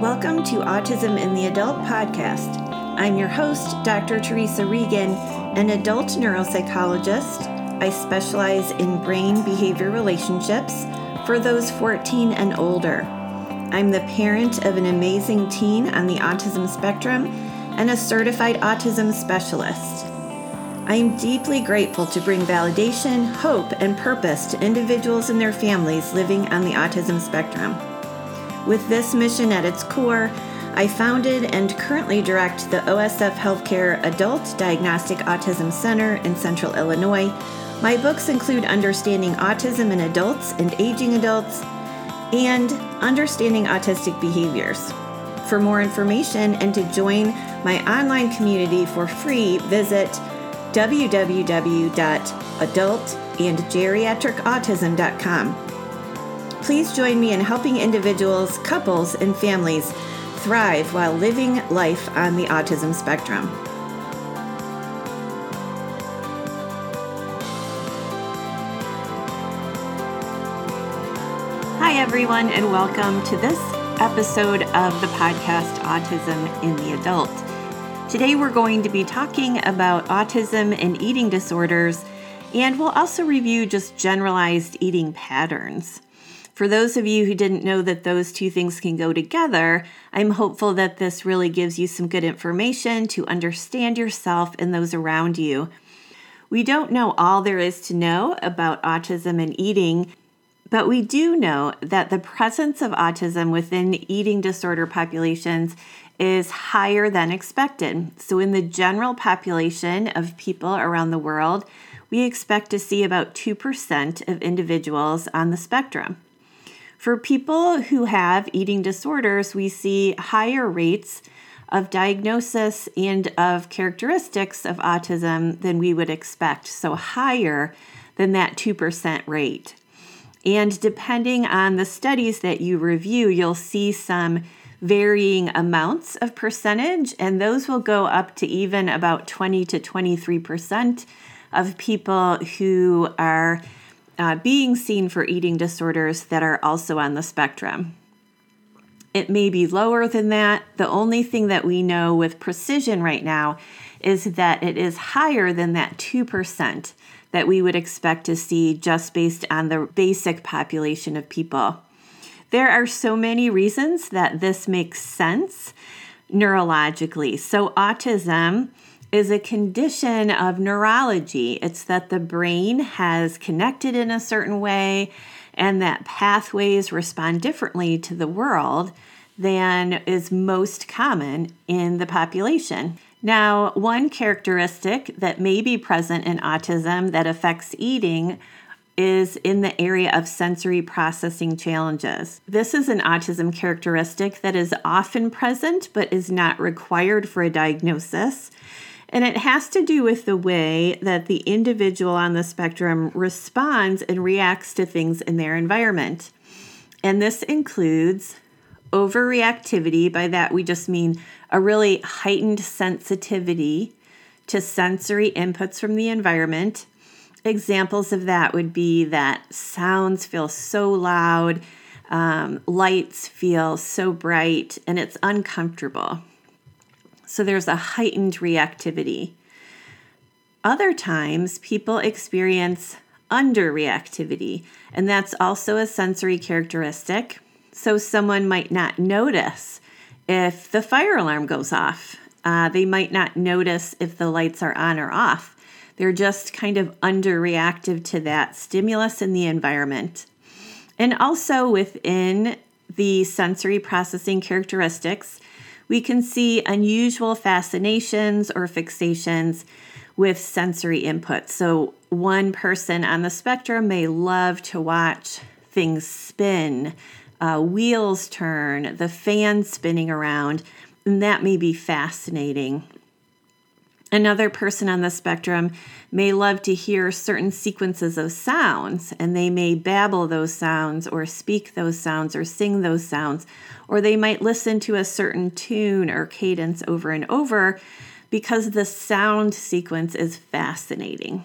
Welcome to Autism in the Adult podcast. I'm your host, Dr. Teresa Regan, an adult neuropsychologist. I specialize in brain behavior relationships for those 14 and older. I'm the parent of an amazing teen on the autism spectrum and a certified autism specialist. I am deeply grateful to bring validation, hope, and purpose to individuals and their families living on the autism spectrum. With this mission at its core, I founded and currently direct the OSF Healthcare Adult Diagnostic Autism Center in Central Illinois. My books include Understanding Autism in Adults and Aging Adults and Understanding Autistic Behaviors. For more information and to join my online community for free, visit www.adultandgeriatricautism.com. Please join me in helping individuals, couples, and families thrive while living life on the autism spectrum. Hi, everyone, and welcome to this episode of the podcast Autism in the Adult. Today, we're going to be talking about autism and eating disorders, and we'll also review just generalized eating patterns. For those of you who didn't know that those two things can go together, I'm hopeful that this really gives you some good information to understand yourself and those around you. We don't know all there is to know about autism and eating, but we do know that the presence of autism within eating disorder populations is higher than expected. So, in the general population of people around the world, we expect to see about 2% of individuals on the spectrum. For people who have eating disorders, we see higher rates of diagnosis and of characteristics of autism than we would expect, so higher than that 2% rate. And depending on the studies that you review, you'll see some varying amounts of percentage, and those will go up to even about 20 to 23% of people who are uh, being seen for eating disorders that are also on the spectrum. It may be lower than that. The only thing that we know with precision right now is that it is higher than that 2% that we would expect to see just based on the basic population of people. There are so many reasons that this makes sense neurologically. So, autism is a condition of neurology, it's that the brain has connected in a certain way and that pathways respond differently to the world than is most common in the population. Now, one characteristic that may be present in autism that affects eating is in the area of sensory processing challenges. This is an autism characteristic that is often present but is not required for a diagnosis. And it has to do with the way that the individual on the spectrum responds and reacts to things in their environment. And this includes overreactivity. By that, we just mean a really heightened sensitivity to sensory inputs from the environment Examples of that would be that sounds feel so loud, um, lights feel so bright, and it's uncomfortable. So there's a heightened reactivity. Other times, people experience underreactivity, and that's also a sensory characteristic. So someone might not notice if the fire alarm goes off. Uh, they might not notice if the lights are on or off. They're just kind of underreactive to that stimulus in the environment. And also within the sensory processing characteristics, we can see unusual fascinations or fixations with sensory input. So, one person on the spectrum may love to watch things spin, uh, wheels turn, the fan spinning around, and that may be fascinating. Another person on the spectrum may love to hear certain sequences of sounds, and they may babble those sounds, or speak those sounds, or sing those sounds, or they might listen to a certain tune or cadence over and over because the sound sequence is fascinating.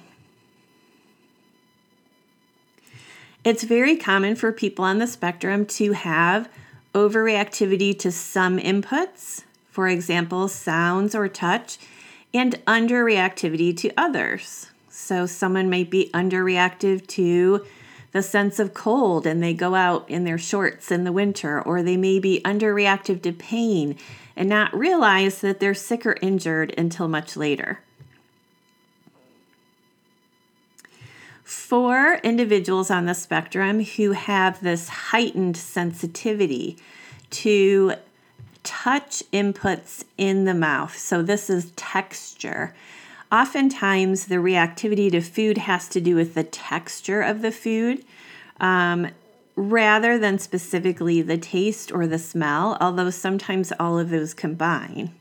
It's very common for people on the spectrum to have overreactivity to some inputs, for example, sounds or touch, and underreactivity to others. So, someone might be underreactive to the sense of cold and they go out in their shorts in the winter, or they may be underreactive to pain and not realize that they're sick or injured until much later. For individuals on the spectrum who have this heightened sensitivity to touch inputs in the mouth, so this is texture. Oftentimes, the reactivity to food has to do with the texture of the food um, rather than specifically the taste or the smell, although sometimes all of those combine.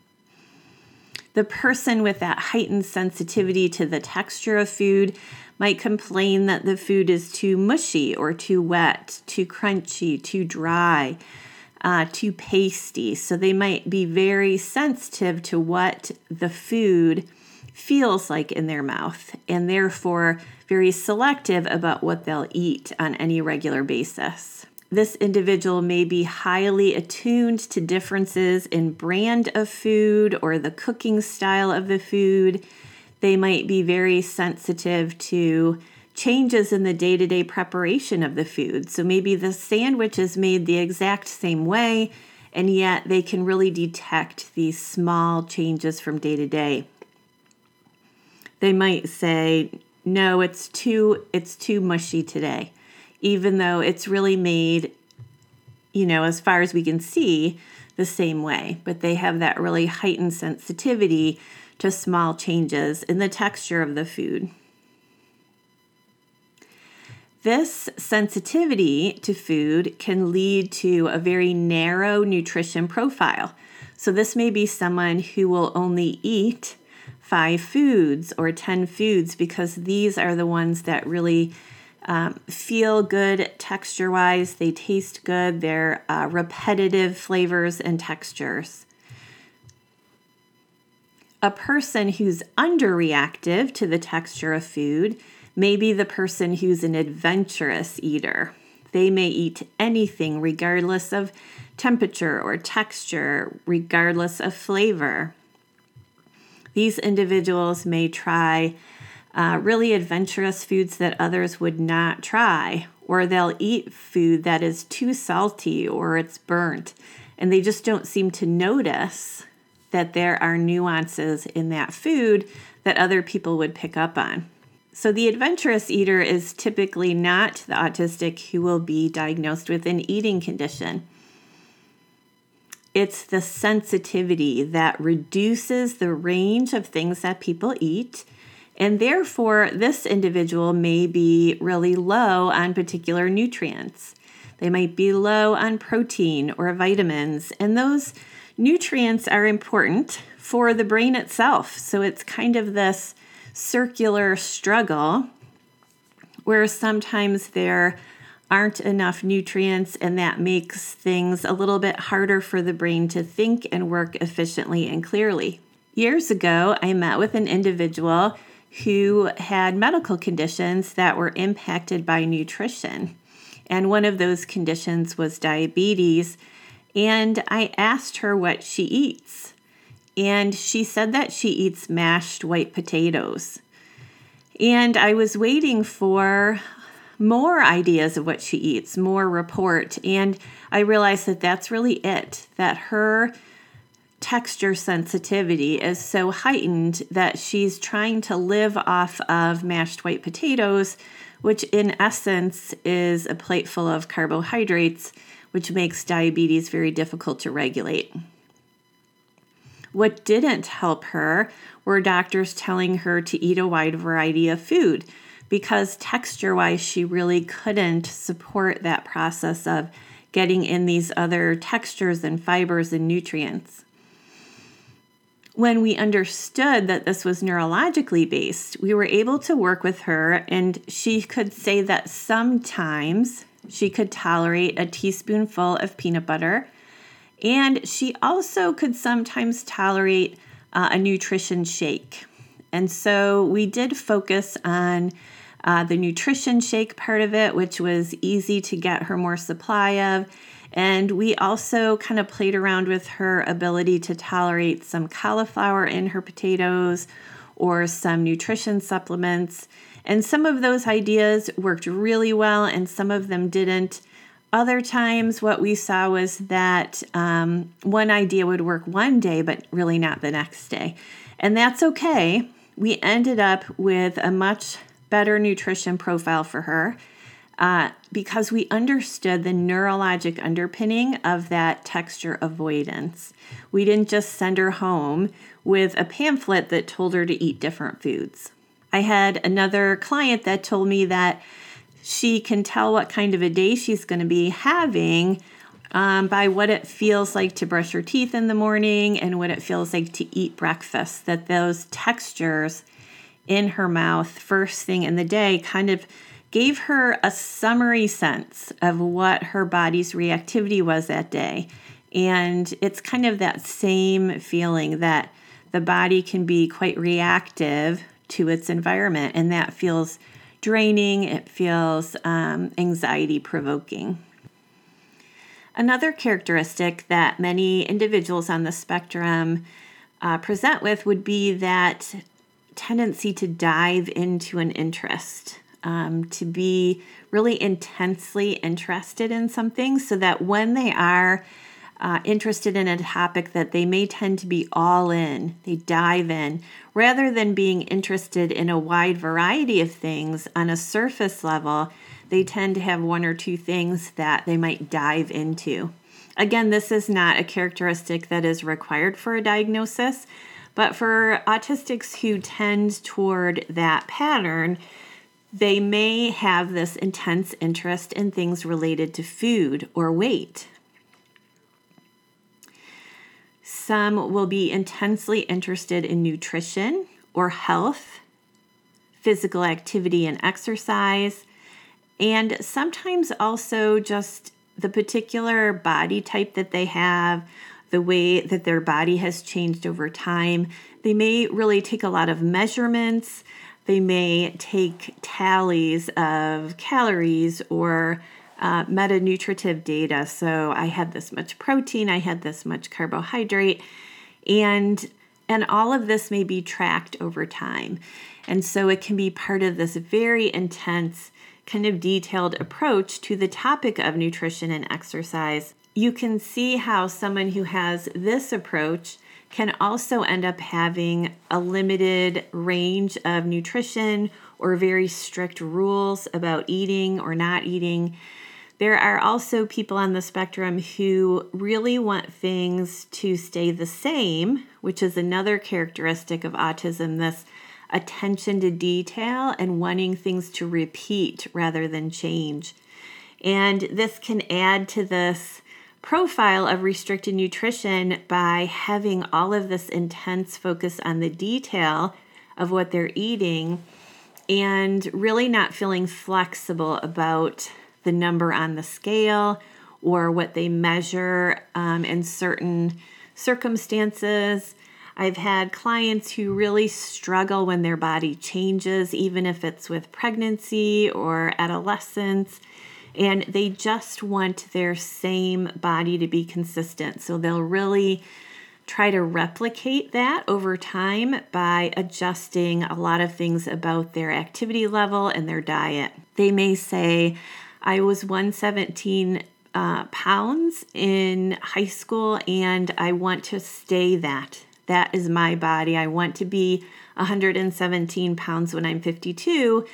The person with that heightened sensitivity to the texture of food might complain that the food is too mushy or too wet, too crunchy, too dry, uh, too pasty. So they might be very sensitive to what the food feels like in their mouth and therefore very selective about what they'll eat on any regular basis. This individual may be highly attuned to differences in brand of food or the cooking style of the food. They might be very sensitive to changes in the day to day preparation of the food. So maybe the sandwich is made the exact same way, and yet they can really detect these small changes from day to day. They might say, "No, it's too it's too mushy today." Even though it's really made you know, as far as we can see, the same way, but they have that really heightened sensitivity to small changes in the texture of the food. This sensitivity to food can lead to a very narrow nutrition profile. So, this may be someone who will only eat five foods or 10 foods because these are the ones that really um, feel good texture wise, they taste good, they're uh, repetitive flavors and textures. A person who's underreactive to the texture of food Maybe the person who's an adventurous eater. They may eat anything regardless of temperature or texture, regardless of flavor. These individuals may try uh, really adventurous foods that others would not try, or they'll eat food that is too salty or it's burnt, and they just don't seem to notice that there are nuances in that food that other people would pick up on. So, the adventurous eater is typically not the autistic who will be diagnosed with an eating condition. It's the sensitivity that reduces the range of things that people eat. And therefore, this individual may be really low on particular nutrients. They might be low on protein or vitamins, and those nutrients are important for the brain itself. So, it's kind of this circular struggle where sometimes there aren't enough nutrients, and that makes things a little bit harder for the brain to think and work efficiently and clearly. Years ago, I met with an individual who had medical conditions that were impacted by nutrition. And one of those conditions was diabetes. And I asked her what she eats and she said that she eats mashed white potatoes. And I was waiting for more ideas of what she eats, more report, and I realized that that's really it, that her texture sensitivity is so heightened that she's trying to live off of mashed white potatoes, which in essence is a plate full of carbohydrates, which makes diabetes very difficult to regulate. What didn't help her were doctors telling her to eat a wide variety of food because texture wise, she really couldn't support that process of getting in these other textures and fibers and nutrients. When we understood that this was neurologically based, we were able to work with her, and she could say that sometimes she could tolerate a teaspoonful of peanut butter and she also could sometimes tolerate uh, a nutrition shake. And so we did focus on uh, the nutrition shake part of it, which was easy to get her more supply of. And we also kind of played around with her ability to tolerate some cauliflower in her potatoes or some nutrition supplements. And some of those ideas worked really well, and some of them didn't. Other times, what we saw was that um, one idea would work one day, but really not the next day. And that's okay. We ended up with a much better nutrition profile for her uh, because we understood the neurologic underpinning of that texture avoidance. We didn't just send her home with a pamphlet that told her to eat different foods. I had another client that told me that she can tell what kind of a day she's going to be having um, by what it feels like to brush her teeth in the morning and what it feels like to eat breakfast. That those textures in her mouth first thing in the day kind of gave her a summary sense of what her body's reactivity was that day. And it's kind of that same feeling that the body can be quite reactive to its environment, and that feels draining, it feels um, anxiety provoking. Another characteristic that many individuals on the spectrum uh, present with would be that tendency to dive into an interest, um, to be really intensely interested in something, so that when they are uh, interested in a topic that they may tend to be all in, they dive in, rather than being interested in a wide variety of things on a surface level, they tend to have one or two things that they might dive into. Again, this is not a characteristic that is required for a diagnosis, but for autistics who tend toward that pattern, they may have this intense interest in things related to food or weight. Some will be intensely interested in nutrition or health, physical activity and exercise, and sometimes also just the particular body type that they have, the way that their body has changed over time. They may really take a lot of measurements. They may take tallies of calories or uh, meta nutritive data. So I had this much protein, I had this much carbohydrate, and and all of this may be tracked over time. And so it can be part of this very intense, kind of detailed approach to the topic of nutrition and exercise. You can see how someone who has this approach can also end up having a limited range of nutrition or very strict rules about eating or not eating. There are also people on the spectrum who really want things to stay the same, which is another characteristic of autism this attention to detail and wanting things to repeat rather than change. And this can add to this profile of restricted nutrition by having all of this intense focus on the detail of what they're eating and really not feeling flexible about the number on the scale or what they measure um, in certain circumstances. I've had clients who really struggle when their body changes, even if it's with pregnancy or adolescence, and they just want their same body to be consistent. So they'll really try to replicate that over time by adjusting a lot of things about their activity level and their diet. They may say, I was 117 uh, pounds in high school, and I want to stay that. That is my body. I want to be 117 pounds when I'm 52.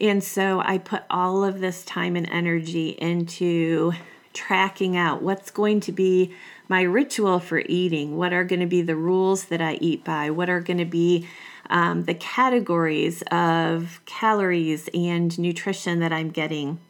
And so I put all of this time and energy into tracking out what's going to be my ritual for eating, what are going to be the rules that I eat by, what are going to be um, the categories of calories and nutrition that I'm getting.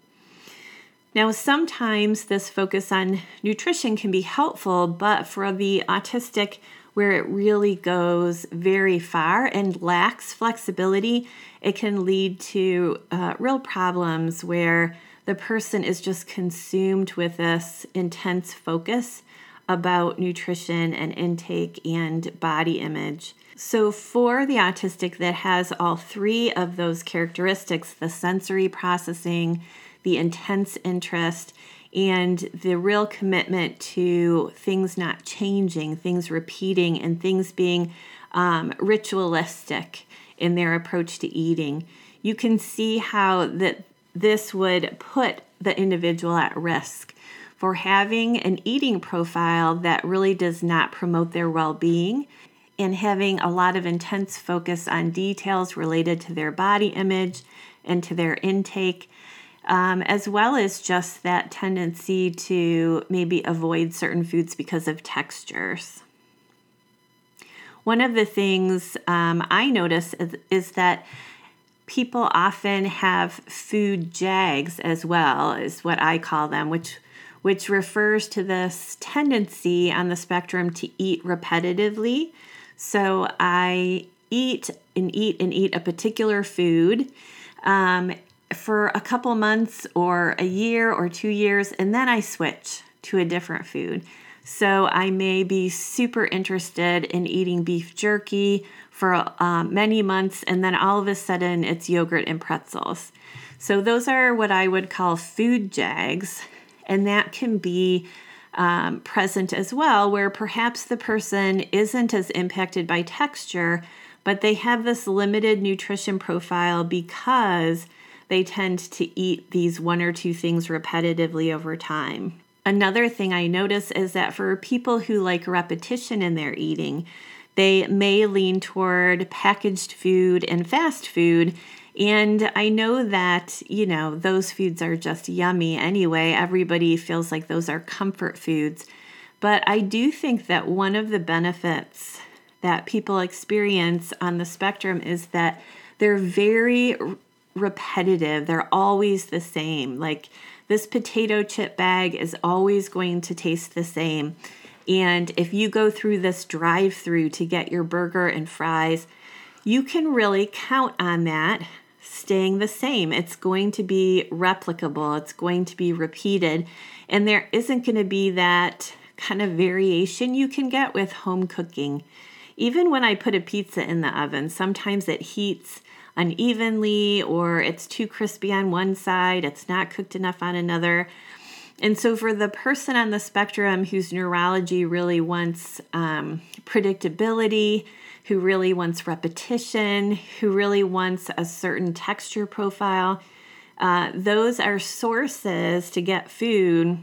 Now, sometimes this focus on nutrition can be helpful, but for the autistic, where it really goes very far and lacks flexibility, it can lead to uh, real problems where the person is just consumed with this intense focus about nutrition and intake and body image. So, for the autistic that has all three of those characteristics the sensory processing, the intense interest, and the real commitment to things not changing, things repeating, and things being um, ritualistic in their approach to eating, you can see how that this would put the individual at risk for having an eating profile that really does not promote their well-being and having a lot of intense focus on details related to their body image and to their intake um, as well as just that tendency to maybe avoid certain foods because of textures. One of the things um, I notice is, is, that people often have food jags as well, is what I call them, which which refers to this tendency on the spectrum to eat repetitively. So I eat and eat and eat a particular food. Um, for a couple months or a year or two years, and then I switch to a different food. So I may be super interested in eating beef jerky for uh, many months, and then all of a sudden it's yogurt and pretzels. So those are what I would call food jags, and that can be um, present as well, where perhaps the person isn't as impacted by texture, but they have this limited nutrition profile because they tend to eat these one or two things repetitively over time. Another thing I notice is that for people who like repetition in their eating, they may lean toward packaged food and fast food. And I know that, you know, those foods are just yummy anyway. Everybody feels like those are comfort foods. But I do think that one of the benefits that people experience on the spectrum is that they're very repetitive. They're always the same. Like this potato chip bag is always going to taste the same. And if you go through this drive through to get your burger and fries, you can really count on that staying the same. It's going to be replicable, it's going to be repeated, and there isn't going to be that kind of variation you can get with home cooking. Even when I put a pizza in the oven, sometimes it heats unevenly or it's too crispy on one side, it's not cooked enough on another. And so, for the person on the spectrum whose neurology really wants um, predictability, who really wants repetition, who really wants a certain texture profile, uh, those are sources to get food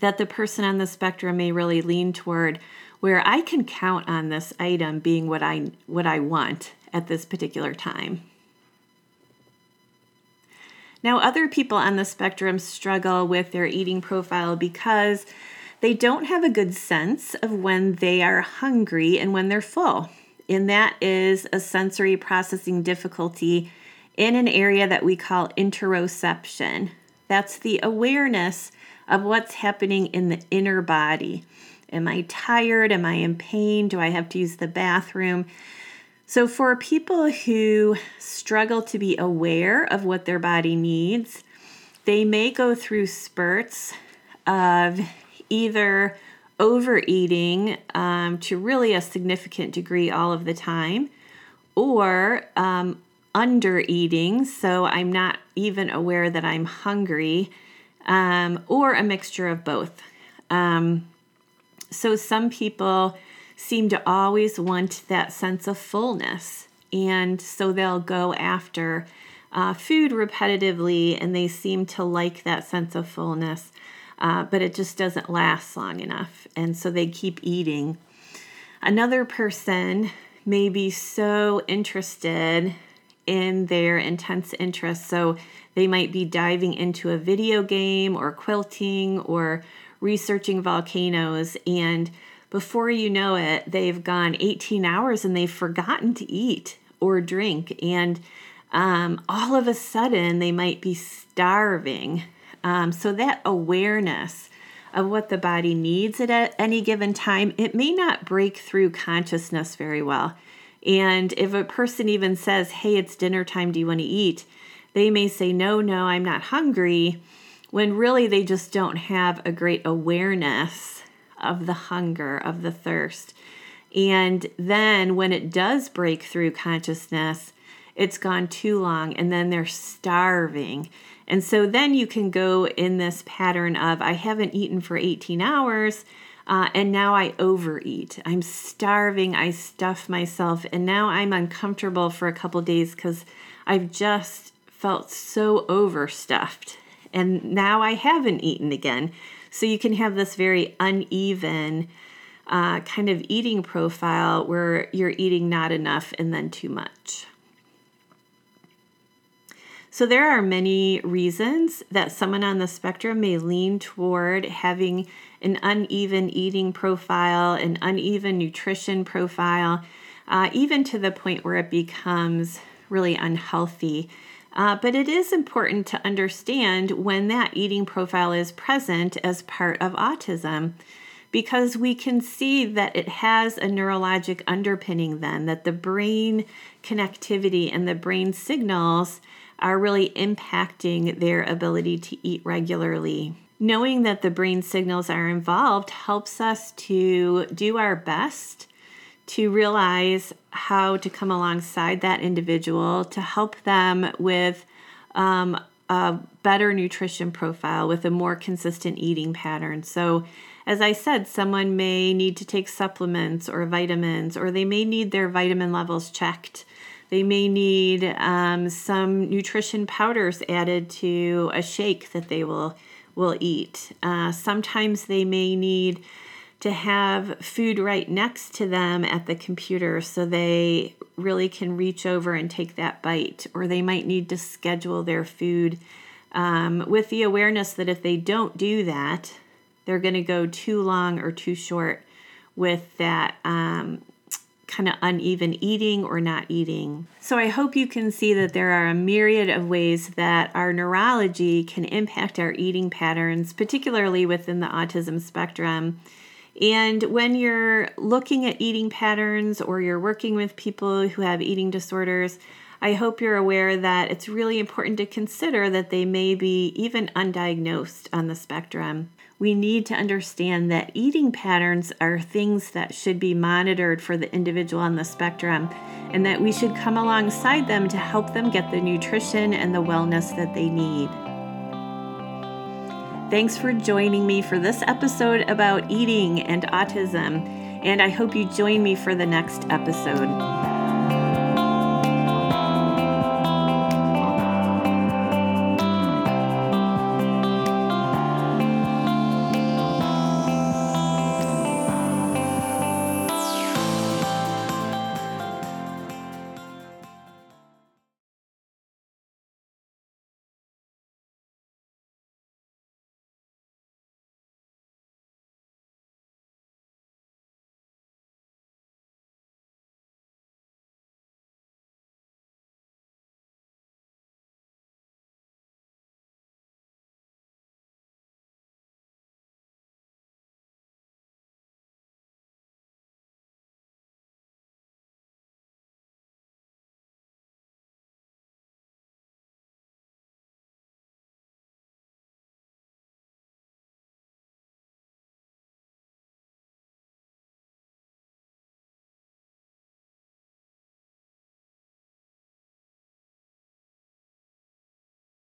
that the person on the spectrum may really lean toward where I can count on this item being what I what I want at this particular time. Now, other people on the spectrum struggle with their eating profile because they don't have a good sense of when they are hungry and when they're full. And that is a sensory processing difficulty in an area that we call interoception. That's the awareness of what's happening in the inner body. Am I tired? Am I in pain? Do I have to use the bathroom? So, for people who struggle to be aware of what their body needs, they may go through spurts of either overeating um, to really a significant degree all of the time, or um, under eating, so I'm not even aware that I'm hungry, um, or a mixture of both. Um, so, some people seem to always want that sense of fullness. And so they'll go after uh, food repetitively and they seem to like that sense of fullness, uh, but it just doesn't last long enough. And so they keep eating. Another person may be so interested in their intense interest. So they might be diving into a video game or quilting or researching volcanoes and before you know it, they've gone 18 hours and they've forgotten to eat or drink. And um, all of a sudden, they might be starving. Um, so, that awareness of what the body needs at any given time, it may not break through consciousness very well. And if a person even says, Hey, it's dinner time, do you want to eat? They may say, No, no, I'm not hungry, when really they just don't have a great awareness of the hunger, of the thirst. And then when it does break through consciousness, it's gone too long and then they're starving. And so then you can go in this pattern of I haven't eaten for 18 hours. Uh, and now I overeat. I'm starving. I stuff myself, and now I'm uncomfortable for a couple days because I've just felt so overstuffed. And now I haven't eaten again. So you can have this very uneven uh, kind of eating profile where you're eating not enough and then too much. So, there are many reasons that someone on the spectrum may lean toward having an uneven eating profile, an uneven nutrition profile, uh, even to the point where it becomes really unhealthy. Uh, but it is important to understand when that eating profile is present as part of autism because we can see that it has a neurologic underpinning, then, that the brain connectivity and the brain signals are really impacting their ability to eat regularly. Knowing that the brain signals are involved helps us to do our best to realize how to come alongside that individual to help them with um, a better nutrition profile, with a more consistent eating pattern. So, as I said, someone may need to take supplements or vitamins, or they may need their vitamin levels checked. They may need um, some nutrition powders added to a shake that they will will eat. Uh, sometimes they may need to have food right next to them at the computer so they really can reach over and take that bite, or they might need to schedule their food um, with the awareness that if they don't do that, they're going to go too long or too short with that um, kind of uneven eating or not eating. So, I hope you can see that there are a myriad of ways that our neurology can impact our eating patterns, particularly within the autism spectrum. And when you're looking at eating patterns or you're working with people who have eating disorders, I hope you're aware that it's really important to consider that they may be even undiagnosed on the spectrum. We need to understand that eating patterns are things that should be monitored for the individual on the spectrum and that we should come alongside them to help them get the nutrition and the wellness that they need. Thanks for joining me for this episode about eating and autism, and I hope you join me for the next episode.